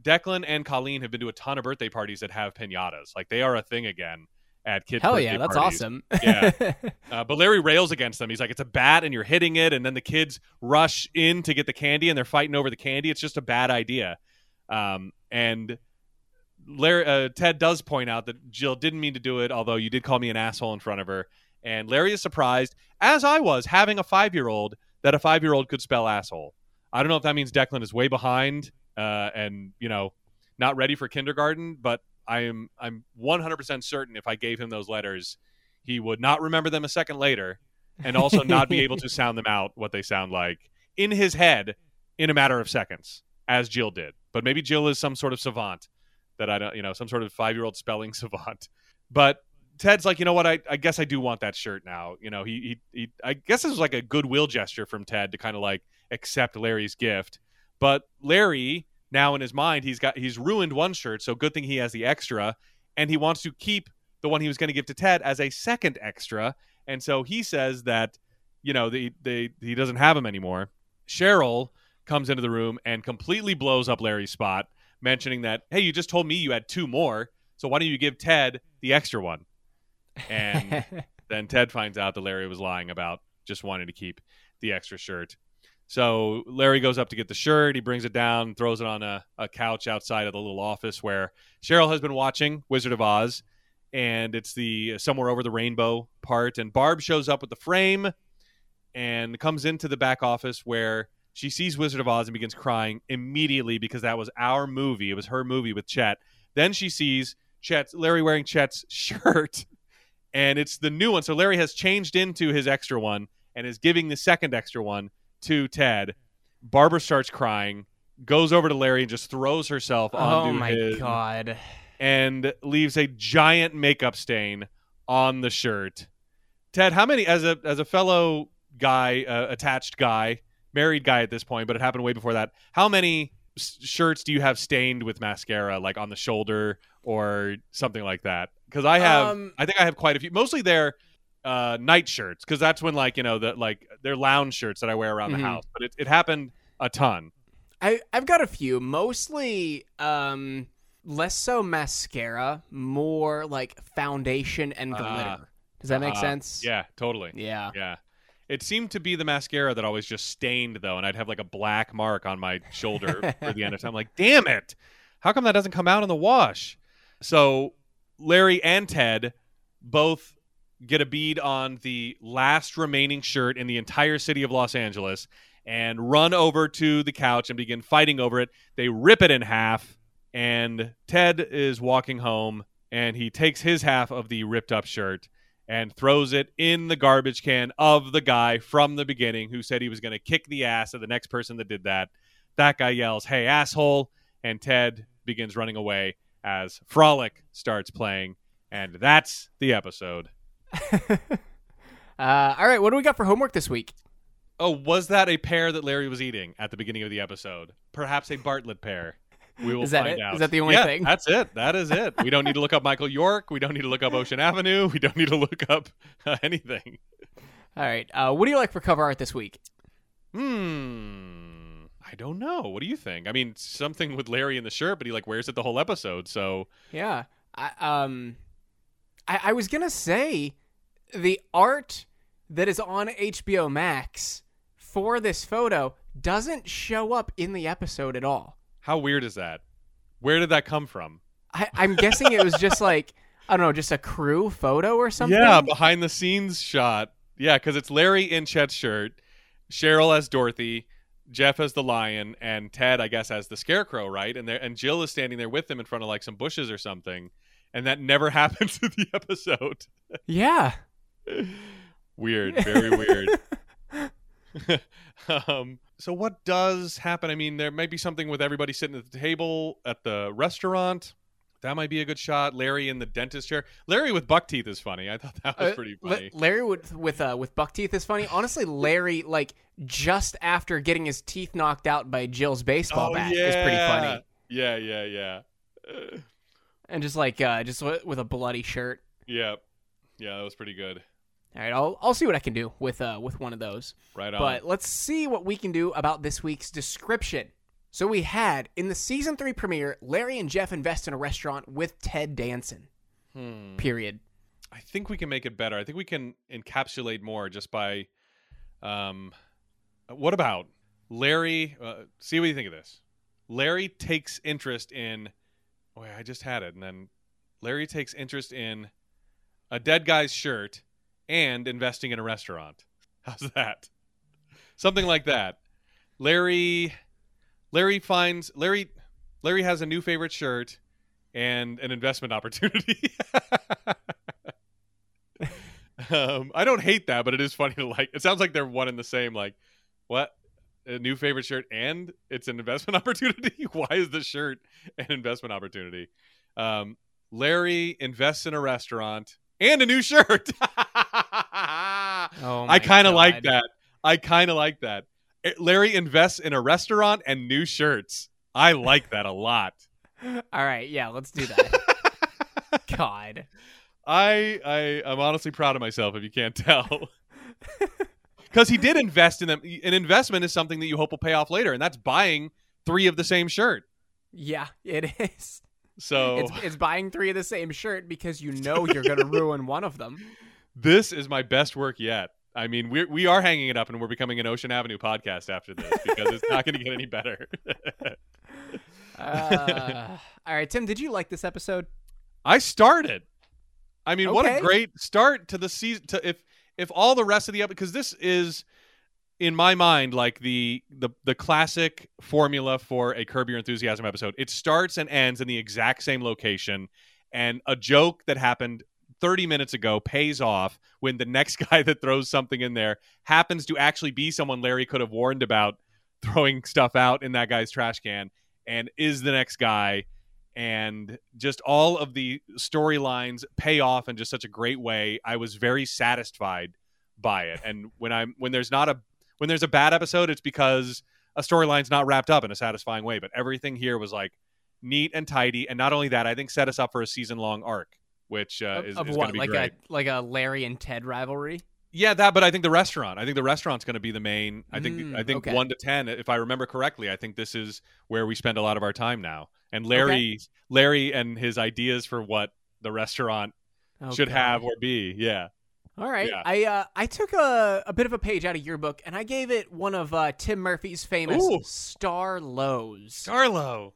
B: Declan and Colleen have been to a ton of birthday parties that have pinatas. Like they are a thing again at kids.
A: Hell yeah, that's
B: parties.
A: awesome.
B: yeah, uh, but Larry rails against them. He's like, "It's a bat, and you're hitting it, and then the kids rush in to get the candy, and they're fighting over the candy. It's just a bad idea." Um, and Larry uh, Ted does point out that Jill didn't mean to do it, although you did call me an asshole in front of her. And Larry is surprised, as I was, having a five year old that a five year old could spell asshole. I don't know if that means Declan is way behind uh, and you know not ready for kindergarten, but I am I'm 100% certain if I gave him those letters, he would not remember them a second later, and also not be able to sound them out what they sound like in his head in a matter of seconds, as Jill did. But maybe Jill is some sort of savant that I don't, you know, some sort of five year old spelling savant. But Ted's like, you know what? I, I guess I do want that shirt now. You know, he, he, he I guess this was like a goodwill gesture from Ted to kind of like accept Larry's gift. But Larry, now in his mind, he's got he's ruined one shirt, so good thing he has the extra, and he wants to keep the one he was going to give to Ted as a second extra. And so he says that, you know, they, they, he doesn't have him anymore. Cheryl comes into the room and completely blows up Larry's spot, mentioning that, hey, you just told me you had two more, so why don't you give Ted the extra one? And then Ted finds out that Larry was lying about just wanting to keep the extra shirt. So Larry goes up to get the shirt. He brings it down, throws it on a, a couch outside of the little office where Cheryl has been watching Wizard of Oz. And it's the somewhere over the rainbow part. And Barb shows up with the frame and comes into the back office where she sees Wizard of Oz and begins crying immediately because that was our movie. It was her movie with Chet. Then she sees Chet's Larry wearing Chet's shirt, and it's the new one. So Larry has changed into his extra one and is giving the second extra one to Ted. Barbara starts crying, goes over to Larry and just throws herself
A: oh
B: onto
A: my
B: his
A: god.
B: and leaves a giant makeup stain on the shirt. Ted, how many as a as a fellow guy, uh, attached guy, married guy at this point, but it happened way before that. How many s- shirts do you have stained with mascara, like on the shoulder or something like that? Because I have,
A: Um,
B: I think I have quite a few. Mostly they're uh, night shirts, because that's when like you know the like they're lounge shirts that I wear around
A: Mhm.
B: the house. But it, it happened a ton.
A: I I've got a few, mostly um less so mascara, more like foundation and glitter.
B: Ah.
A: Does that make
B: Uh,
A: sense?
B: Yeah, totally.
A: Yeah.
B: Yeah. It seemed to be the mascara that always just stained though, and I'd have like a black mark on my shoulder for the end of time. I'm like, damn it. How come that doesn't come out in the wash? So Larry and Ted both get a bead on the last remaining shirt in the entire city of Los Angeles and run over to the couch and begin fighting over it. They rip it in half, and Ted is walking home and he takes his half of the ripped up shirt and throws it in the garbage can of the guy from the beginning who said he was going to kick the ass of the next person that did that. That guy yells, Hey, asshole. And Ted begins running away as Frolic starts playing. And that's the episode.
A: Uh, all right, what do we got for homework this week?
B: Oh, was that a pear that Larry was eating at the beginning of the episode? Perhaps a Bartlett pear. We will
A: Is that
B: find
A: it?
B: out.
A: Is that the only
B: Yeah,
A: thing?
B: That's it. That is it. We don't need to look up Michael York. We don't need to look up Ocean Avenue. We don't need to look up uh, anything.
A: All right, uh, what do you like for cover art this week?
B: Hmm. I don't know. What do you think? I mean, something with Larry in the shirt, but he like wears it the whole episode. So
A: Yeah, I, um, I, I was gonna say the art that is on HBO Max for this photo doesn't show up in the episode at all.
B: How weird is that? Where did that come from?
A: I, I'm guessing it was just like I don't know, just a crew photo or something.
B: Yeah, behind the scenes shot. Yeah, because it's Larry in Chet's shirt, Cheryl as Dorothy, Jeff as the lion, and Ted, I guess, as the scarecrow, right? And there, and Jill is standing there with them in front of like some bushes or something, and that never happens in the episode.
A: yeah.
B: weird, very weird. um, so what does happen? I mean, there might be something with everybody sitting at the table at the restaurant. That might be a good shot. Larry in the dentist chair. Larry with buck teeth is funny. I thought that was
A: Uh,
B: pretty
A: La-
B: funny.
A: Larry with with uh, with buck teeth is funny. Honestly, Larry like just after getting his teeth knocked out by Jill's baseball
B: Oh,
A: bat is pretty funny,
B: Yeah, yeah, yeah. Uh,
A: and just like uh, just wi- with a bloody shirt.
B: yeah. Yeah, that was pretty good.
A: All right, I'll I'll see what I can do with uh with one of those.
B: Right on.
A: But let's see what we can do about this week's description. So we had in the season three premiere, Larry and Jeff invest in a restaurant with Ted Danson.
B: Hmm.
A: Period.
B: I think we can make it better. I think we can encapsulate more just by um what about Larry uh, see what you think of this. Larry takes interest in oh yeah, I just had it and then Larry takes interest in a dead guy's shirt and investing in a restaurant. How's that? Something like that. Larry Larry finds Larry Larry has a new favorite shirt and an investment opportunity. um, I don't hate that, but it is funny to like. It sounds like they're one and the same. Like, what? a new favorite shirt and it's an investment opportunity. Why is the shirt an investment opportunity? Um, Larry invests in a restaurant and a new shirt.
A: Oh,
B: I kind of like that. I kind of like that. Larry invests in a restaurant and new shirts. I like that a lot.
A: All right, yeah, let's do that. God.
B: I I am honestly proud of myself if you can't tell. Because he did invest in them. An investment is something that you hope will pay off later, and that's buying three of the same shirt.
A: Yeah, it is.
B: So
A: It's, it's buying three of the same shirt because you know you're going to ruin one of them.
B: this is my best work yet. I mean, we we are hanging it up, and we're becoming an Ocean Avenue podcast after this because it's not going to get any better.
A: Uh, all right, Tim, did you like this episode?
B: I started. I mean, what a great start to the season. To if if all the rest of the episode, because this is in my mind like the the the classic formula for a Curb Your Enthusiasm episode. It starts and ends in the exact same location, and a joke that happened 30 minutes ago pays off when the next guy that throws something in there happens to actually be someone Larry could have warned about throwing stuff out in that guy's trash can and is the next guy and just all of the storylines pay off in just such a great way. I was very satisfied by it. And when I'm when there's not a when there's a bad episode, it's because a storyline's not wrapped up in a satisfying way. But everything here was like neat and tidy, and not only that, I think set us up for a season long arc, which uh, is,
A: of
B: is going
A: what?
B: to be
A: Like
B: great.
A: a like a Larry and Ted rivalry?
B: Yeah, that. But I think the restaurant. I think the restaurant's going to be the main. I think.
A: Mm,
B: I think
A: okay.
B: one to ten, if I remember correctly. I think this is where we spend a lot of our time now. And Larry, Larry, and his ideas for what the restaurant
A: Oh,
B: should
A: God.
B: have or be. Yeah.
A: All right.
B: Yeah.
A: I uh, I took a, a bit of a page out of your book and I gave it one of uh, Tim Murphy's famous
B: Ooh.
A: star lows.
B: Star low.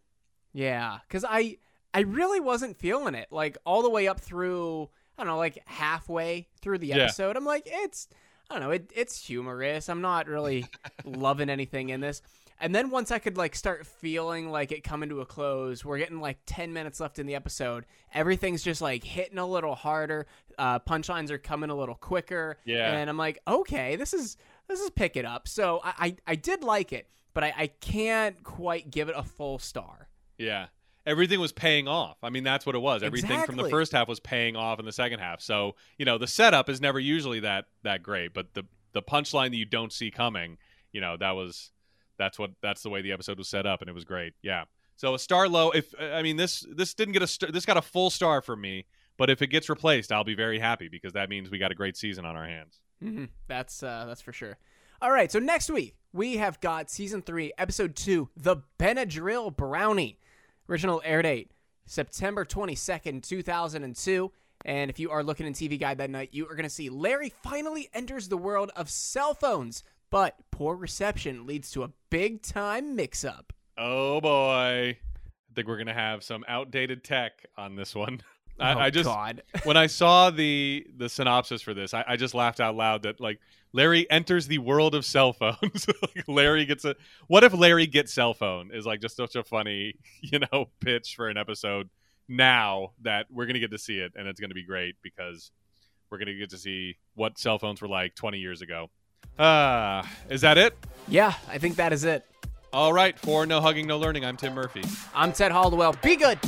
A: Yeah, because I I really wasn't feeling it. Like all the way up through I don't know, like halfway through the
B: Yeah.
A: episode, I'm like, it's I don't know, it, it's humorous. I'm not really loving anything in this. And then once I could like start feeling like it coming to a close, we're getting like ten minutes left in the episode. Everything's just like hitting a little harder. Uh, punchlines are coming a little quicker.
B: Yeah.
A: and I'm like, okay, this is this is pick it up. So I I, I did like it, but I, I can't quite give it a full star.
B: Yeah. Everything was paying off. I mean, that's what it was. Everything from the first half was paying off in the second half. So, you know, the setup is never usually that that great, but the the punchline that you don't see coming, you know, that was that's what that's the way the episode was set up and it was great. Yeah. So a star low if I mean this this didn't get a this got a full star for me, but if it gets replaced, I'll be very happy because that means we got a great season on our hands.
A: hmm That's uh, that's for sure. All right, so next week we have got season three, episode two, the Benadryl Brownie. Original air date September twenty second, two thousand and two. And if you are looking in TV Guide that night, you are going to see Larry finally enters the world of cell phones, but poor reception leads to a big time mix up.
B: Oh boy. I think we're gonna have some outdated tech on this one. I,
A: oh,
B: I just
A: God.
B: when I saw the the synopsis for this, I, I just laughed out loud that like Larry enters the world of cell phones. like Larry gets a what if Larry gets cell phone is like just such a funny you know pitch for an episode now that we're gonna get to see it and it's gonna be great because we're gonna get to see what cell phones were like 20 years ago. Ah, is that it?
A: yeah, I think that is it.
B: All right, for no hugging, no learning. I'm Tim Murphy.
A: I'm Ted Holdwell. Be good.